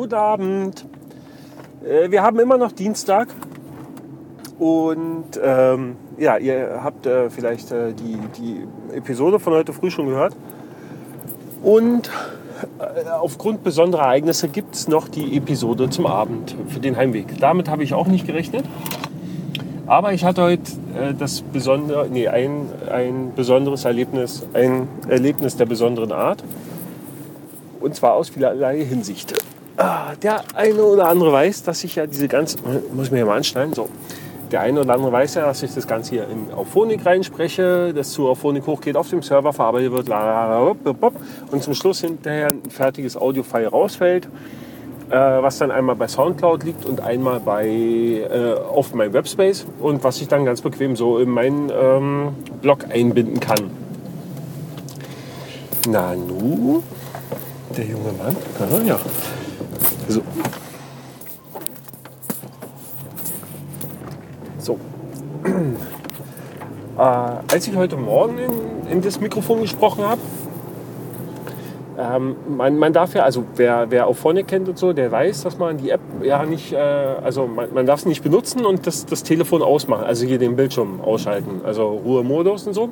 guten Abend. Äh, wir haben immer noch Dienstag und ähm, ja, ihr habt äh, vielleicht äh, die, die Episode von heute früh schon gehört. Und äh, aufgrund besonderer Ereignisse gibt es noch die Episode zum Abend für den Heimweg. Damit habe ich auch nicht gerechnet. Aber ich hatte heute äh, das besondere, nee, ein, ein besonderes Erlebnis, ein Erlebnis der besonderen Art. Und zwar aus vielerlei Hinsicht. Ah, der eine oder andere weiß, dass ich ja diese ganze, muss ich mir hier mal anschneiden, so. Der eine oder andere weiß ja, dass ich das Ganze hier in Auphonic reinspreche, das zu Auphonic hochgeht, auf dem Server verarbeitet wird, und zum Schluss hinterher ein fertiges Audio-File rausfällt, äh, was dann einmal bei Soundcloud liegt und einmal bei, äh, auf meinem Webspace und was ich dann ganz bequem so in meinen ähm, Blog einbinden kann. Na nu, der junge Mann, ja. So. So. Äh, als ich heute Morgen in, in das Mikrofon gesprochen habe, ähm, man, man, darf ja, also wer, wer auch vorne kennt und so, der weiß, dass man die App ja nicht, äh, also man, man darf es nicht benutzen und das, das Telefon ausmachen, also hier den Bildschirm ausschalten, also Ruhemodus und so,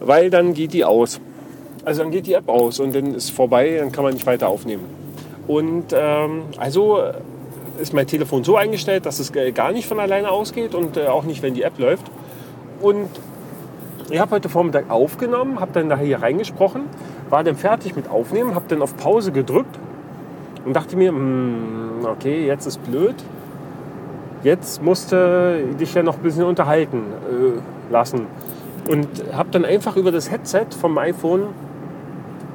weil dann geht die aus. Also dann geht die App aus und dann ist vorbei, dann kann man nicht weiter aufnehmen. Und ähm, also ist mein Telefon so eingestellt, dass es gar nicht von alleine ausgeht und äh, auch nicht, wenn die App läuft. Und ich habe heute Vormittag aufgenommen, habe dann da hier reingesprochen, war dann fertig mit Aufnehmen, habe dann auf Pause gedrückt und dachte mir, hm, okay, jetzt ist blöd. Jetzt musste dich ja noch ein bisschen unterhalten äh, lassen. Und habe dann einfach über das Headset vom iPhone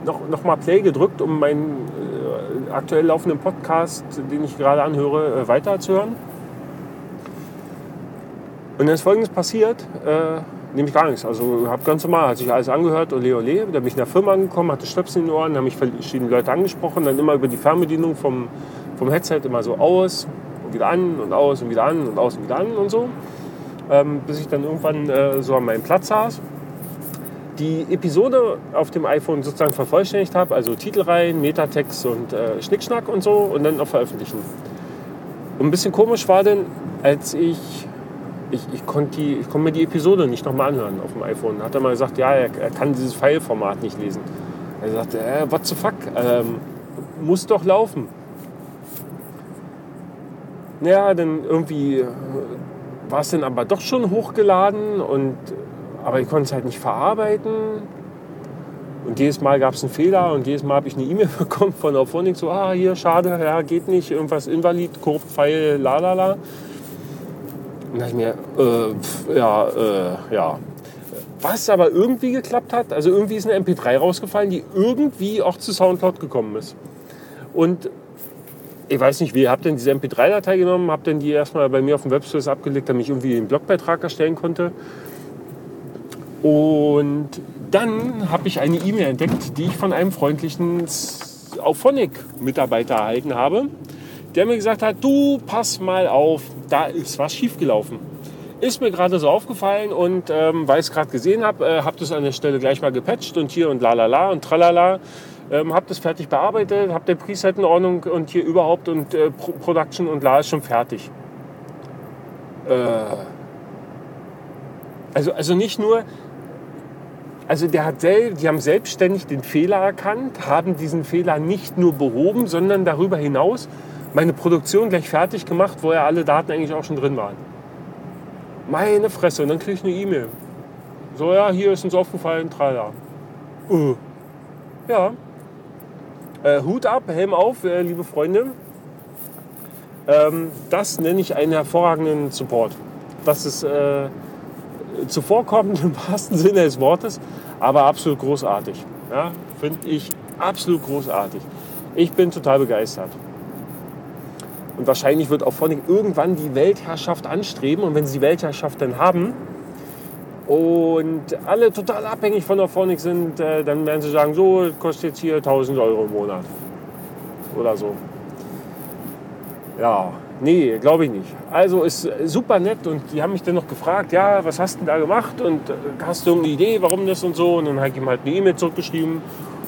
noch, noch mal Play gedrückt, um meinen äh, aktuell laufenden Podcast, den ich gerade anhöre, äh, weiterzuhören. Und dann ist Folgendes passiert, äh, nämlich gar nichts. Also habe ganz normal, hat sich alles angehört, ole ole, dann bin ich in der Firma angekommen, hatte Stöpsel in den Ohren, haben mich verschiedene Leute angesprochen, dann immer über die Fernbedienung vom, vom Headset immer so aus und wieder an und aus und wieder an und aus und wieder an und so. Ähm, bis ich dann irgendwann äh, so an meinem Platz saß die Episode auf dem iPhone sozusagen vervollständigt habe, also Titel rein, Metatext und äh, Schnickschnack und so und dann auch veröffentlichen. Und ein bisschen komisch war denn, als ich, ich, ich konnte konnt mir die Episode nicht nochmal anhören auf dem iPhone. Hat er mal gesagt, ja, er, er kann dieses File-Format nicht lesen. Er sagte, äh, what the fuck, ähm, muss doch laufen. Ja, dann irgendwie äh, war es dann aber doch schon hochgeladen und aber ich konnte es halt nicht verarbeiten. Und jedes Mal gab es einen Fehler und jedes Mal habe ich eine E-Mail bekommen von Auphonic, so, ah, hier, schade, ja, geht nicht, irgendwas invalid, korrupt, Pfeil, la la la. Und da ich mir, äh, pf, ja, äh, ja. Was aber irgendwie geklappt hat, also irgendwie ist eine MP3 rausgefallen, die irgendwie auch zu Soundcloud gekommen ist. Und ich weiß nicht, wie, habt denn diese MP3-Datei genommen, habt denn die erstmal bei mir auf dem Webservice abgelegt, damit ich irgendwie einen Blogbeitrag erstellen konnte. Und dann habe ich eine E-Mail entdeckt, die ich von einem freundlichen Auphonic-Mitarbeiter erhalten habe, der mir gesagt hat, du pass mal auf, da ist was schiefgelaufen. Ist mir gerade so aufgefallen und ähm, weil ich es gerade gesehen habe, äh, habe das an der Stelle gleich mal gepatcht und hier und la la la und tralala. Ähm, habe das fertig bearbeitet, habe den Preset in Ordnung und hier überhaupt und äh, Production und la ist schon fertig. Äh, also, also nicht nur, also der hat sel die haben selbstständig den Fehler erkannt, haben diesen Fehler nicht nur behoben, sondern darüber hinaus meine Produktion gleich fertig gemacht, wo ja alle Daten eigentlich auch schon drin waren. Meine Fresse, und dann kriege ich eine E-Mail. So, ja, hier ist uns aufgefallen, tralala. Uh. Ja. Äh, Hut ab, Helm auf, äh, liebe Freunde. Ähm, das nenne ich einen hervorragenden Support. Das ist äh, zuvorkommend im wahrsten Sinne des Wortes, aber absolut großartig. Ja, Finde ich absolut großartig. Ich bin total begeistert. Und wahrscheinlich wird auch Phonic irgendwann die Weltherrschaft anstreben. Und wenn sie die Weltherrschaft dann haben und alle total abhängig von der Phonic sind, äh, dann werden sie sagen, so kostet jetzt hier 1000 Euro im Monat. Oder so. Ja, Nee, glaube ich nicht. Also ist super nett und die haben mich dann noch gefragt, ja, was hast du da gemacht und äh, hast du eine Idee, warum das und so? Und dann habe ich ihm halt eine E-Mail zurückgeschrieben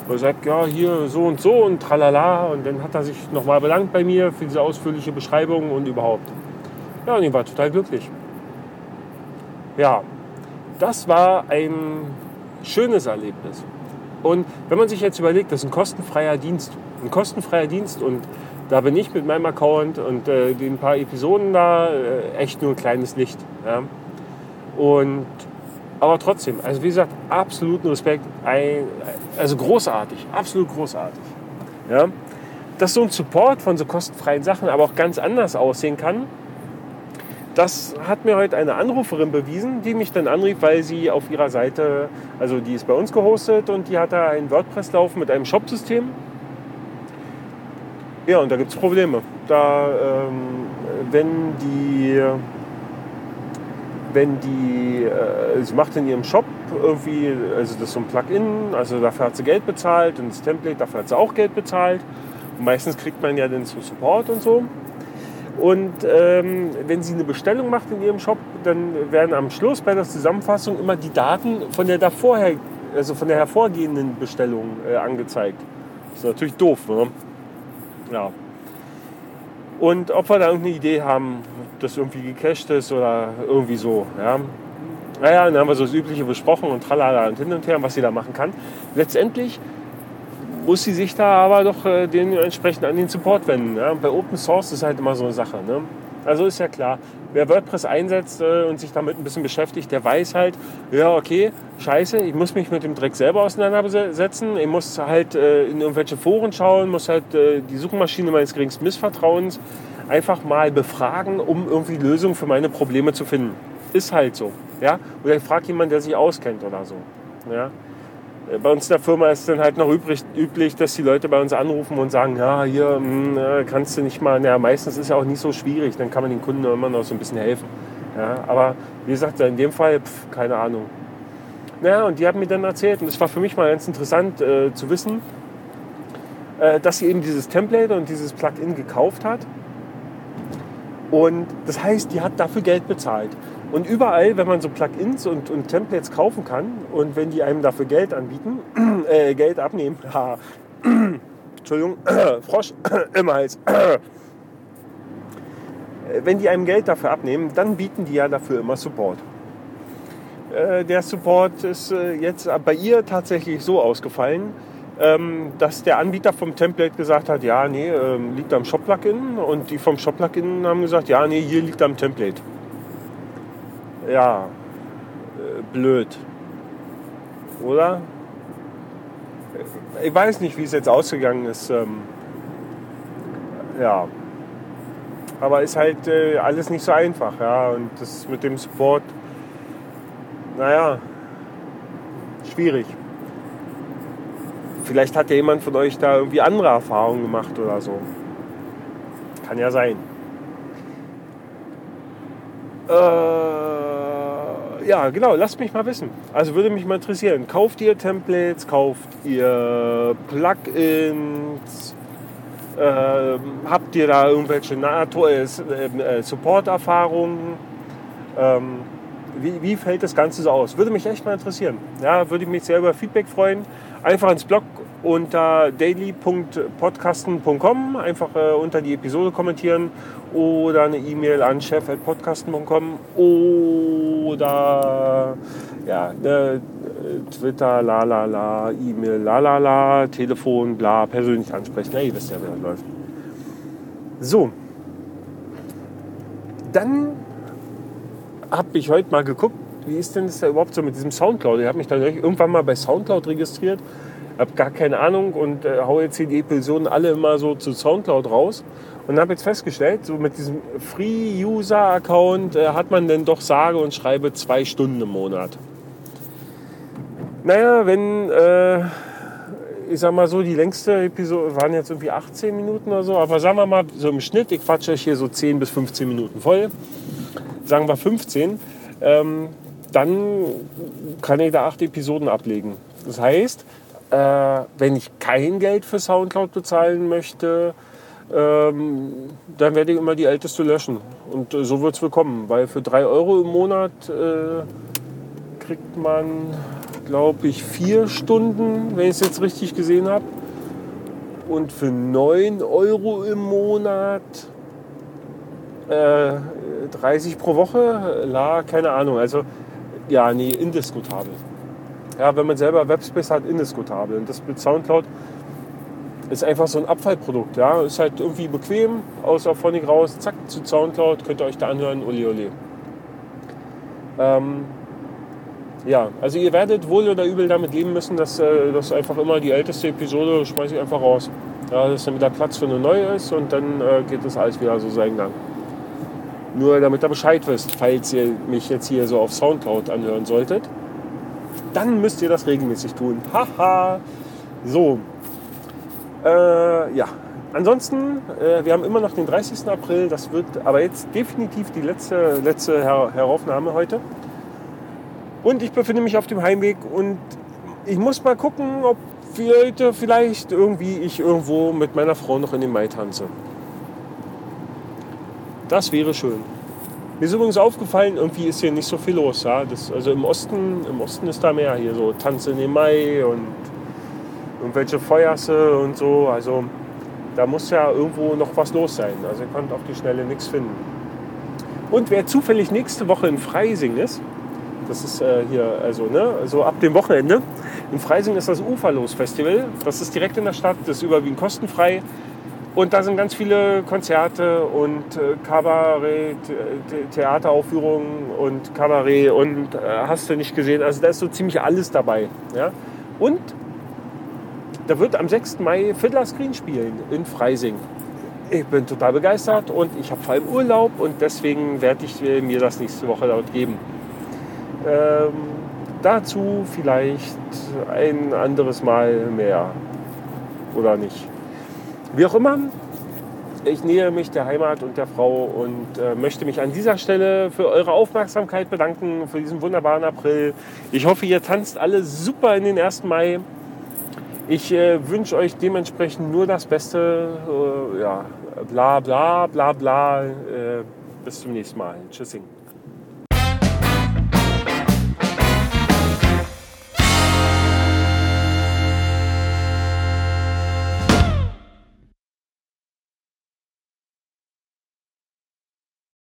wo er sagt, ja, hier so und so und tralala. Und dann hat er sich nochmal bedankt bei mir für diese ausführliche Beschreibung und überhaupt. Ja, und ich war total glücklich. Ja, das war ein schönes Erlebnis. Und wenn man sich jetzt überlegt, das ist ein kostenfreier Dienst, ein kostenfreier Dienst und da bin ich mit meinem Account und äh, den paar Episoden da äh, echt nur ein kleines Licht. Ja. Und aber trotzdem, also wie gesagt, absoluten Respekt, ein, also großartig, absolut großartig. Ja. Dass so ein Support von so kostenfreien Sachen aber auch ganz anders aussehen kann, das hat mir heute eine Anruferin bewiesen, die mich dann anrief, weil sie auf ihrer Seite, also die ist bei uns gehostet und die hat da ein WordPress laufen mit einem Shop-System. Ja, und da gibt es Probleme. Da, ähm, wenn die, wenn die, äh, sie macht in ihrem Shop irgendwie, also das ist so ein Plugin, also dafür hat sie Geld bezahlt und das Template, dafür hat sie auch Geld bezahlt. Und meistens kriegt man ja den Support und so. Und ähm, wenn sie eine Bestellung macht in ihrem Shop, dann werden am Schluss bei der Zusammenfassung immer die Daten von der davorher, also von der hervorgehenden Bestellung äh, angezeigt. Das ist natürlich doof, ne? Ja. Und ob wir da irgendeine Idee haben, das irgendwie gecached ist oder irgendwie so, ja. Naja, dann haben wir so das Übliche besprochen und tralala und hin und her, was sie da machen kann. Letztendlich muss sie sich da aber doch äh, dementsprechend an den Support wenden. Ja? Bei Open Source ist halt immer so eine Sache. Ne? Also ist ja klar, wer WordPress einsetzt äh, und sich damit ein bisschen beschäftigt, der weiß halt, ja okay, scheiße, ich muss mich mit dem Dreck selber auseinandersetzen, ich muss halt äh, in irgendwelche Foren schauen, muss halt äh, die Suchmaschine meines geringsten Missvertrauens einfach mal befragen, um irgendwie Lösungen für meine Probleme zu finden. Ist halt so. Ja? Oder ich frage jemanden, der sich auskennt oder so. Ja? Äh, bei uns in der Firma ist es dann halt noch übrig, üblich, dass die Leute bei uns anrufen und sagen, ja, hier mh, hm, kannst du nicht mal, naja, meistens ist ja auch nicht so schwierig, dann kann man den Kunden immer noch so ein bisschen helfen. Ja, aber wie gesagt, in dem Fall, pf, keine Ahnung. Naja, und die haben mir dann erzählt, und es war für mich mal ganz interessant äh, zu wissen, äh, dass sie eben dieses Template und dieses Plugin gekauft hat. Und das heißt, die hat dafür Geld bezahlt. Und überall, wenn man so Plugins und, und Templates kaufen kann und wenn die einem dafür Geld anbieten, äh, Geld abnehmen, ha, Entschuldigung, Frosch im Hals. wenn die einem Geld dafür abnehmen, dann bieten die ja dafür immer Support. Äh, der Support ist äh, jetzt bei ihr tatsächlich so ausgefallen, ähm, dass der Anbieter vom Template gesagt hat, ja, nee, ähm, liegt am Shop-Plugin und die vom Shop-Plugin haben gesagt, ja, nee, hier liegt am Template ja, äh, blöd. Oder? Ich weiß nicht, wie es jetzt ausgegangen ist. Ähm, ja. Aber ist halt äh, alles nicht so einfach. Ja. Und das mit dem Support, naja, schwierig. Vielleicht hat ja jemand von euch da irgendwie andere Erfahrungen gemacht oder so. Kann ja sein. Äh, ja, genau, lasst mich mal wissen. Also würde mich mal interessieren. Kauft ihr Templates, kauft ihr Plugins? Äh, habt ihr da irgendwelche äh, äh, Support-Erfahrungen? Ähm, wie, wie, fällt das Ganze so aus? Würde mich echt mal interessieren. Ja, würde mich sehr über Feedback freuen. Einfach ins Blog unter daily.podcasten.com einfach äh, unter die Episode kommentieren oder eine E-Mail an chef.podcasten.com oder ja, ne, Twitter, la la la, E-Mail, la la la, Telefon, bla, persönlich ansprechen. Ja, ihr wisst ja, wie das läuft. So. Dann habe ich heute mal geguckt, wie ist denn das da überhaupt so mit diesem Soundcloud? Ich habe mich dann irgendwann mal bei Soundcloud registriert habe gar keine Ahnung und äh, haue jetzt hier die Episoden alle immer so zu Soundcloud raus und habe jetzt festgestellt, so mit diesem Free-User-Account äh, hat man denn doch sage und schreibe zwei Stunden im Monat. Naja, wenn, äh, ich sag mal so, die längste Episode waren jetzt irgendwie 18 Minuten oder so, aber sagen wir mal so im Schnitt, ich quatsche euch hier so 10 bis 15 Minuten voll, sagen wir 15, ähm, dann kann ich da acht Episoden ablegen. Das heißt, äh, wenn ich kein Geld für Soundcloud bezahlen möchte, ähm, dann werde ich immer die älteste löschen. Und äh, so wird es willkommen, weil für 3 Euro im Monat äh, kriegt man glaube ich, vier Stunden, wenn ich es jetzt richtig gesehen habe. Und für 9 Euro im Monat äh, 30 pro Woche, la, keine Ahnung. Also, ja, nee, indiskutabel. Ja, wenn man selber Webspace hat, indiskutabel. Und das mit Soundcloud ist einfach so ein Abfallprodukt. Ja, ist halt irgendwie bequem, auf Phonic raus, zack, zu Soundcloud, könnt ihr euch da anhören, uli uli. Ähm, ja, also ihr werdet wohl oder übel damit leben müssen, dass äh, das einfach immer die älteste Episode schmeiße ich einfach raus. Ja, dass dann wieder Platz für eine neue ist und dann äh, geht das alles wieder so seinen Gang. Nur damit ihr Bescheid wisst, falls ihr mich jetzt hier so auf Soundcloud anhören solltet, dann müsst ihr das regelmäßig tun. Haha. so. Äh, ja. Ansonsten, äh, wir haben immer noch den 30. April. Das wird aber jetzt definitiv die letzte, letzte Her Heraufnahme heute. Und ich befinde mich auf dem Heimweg und ich muss mal gucken, ob heute vielleicht irgendwie ich irgendwo mit meiner Frau noch in den Mai tanze. Das wäre schön. Mir ist übrigens aufgefallen, irgendwie ist hier nicht so viel los. Ja? Das, also im Osten, im Osten ist da mehr. Hier so Tanz in den Mai und irgendwelche Feuerse und so. Also da muss ja irgendwo noch was los sein. Also ihr könnt auf die Schnelle nichts finden. Und wer zufällig nächste Woche in Freising ist, das ist äh, hier, also ne, so ab dem Wochenende, in Freising ist das Uferlos-Festival. Das ist direkt in der Stadt, das ist überwiegend kostenfrei. Und da sind ganz viele Konzerte und äh, Kabarett, Theateraufführungen und Kabarett und äh, hast du nicht gesehen. Also da ist so ziemlich alles dabei. Ja? Und da wird am 6. Mai Fiddler Screen spielen in Freising. Ich bin total begeistert und ich habe vor allem Urlaub und deswegen werde ich mir das nächste Woche dort geben. Ähm, dazu vielleicht ein anderes Mal mehr oder nicht. Wie auch immer, ich nähe mich der Heimat und der Frau und äh, möchte mich an dieser Stelle für eure Aufmerksamkeit bedanken, für diesen wunderbaren April. Ich hoffe, ihr tanzt alle super in den 1. Mai. Ich äh, wünsche euch dementsprechend nur das Beste. Äh, ja, bla bla bla bla. Äh, bis zum nächsten Mal. Tschüssing.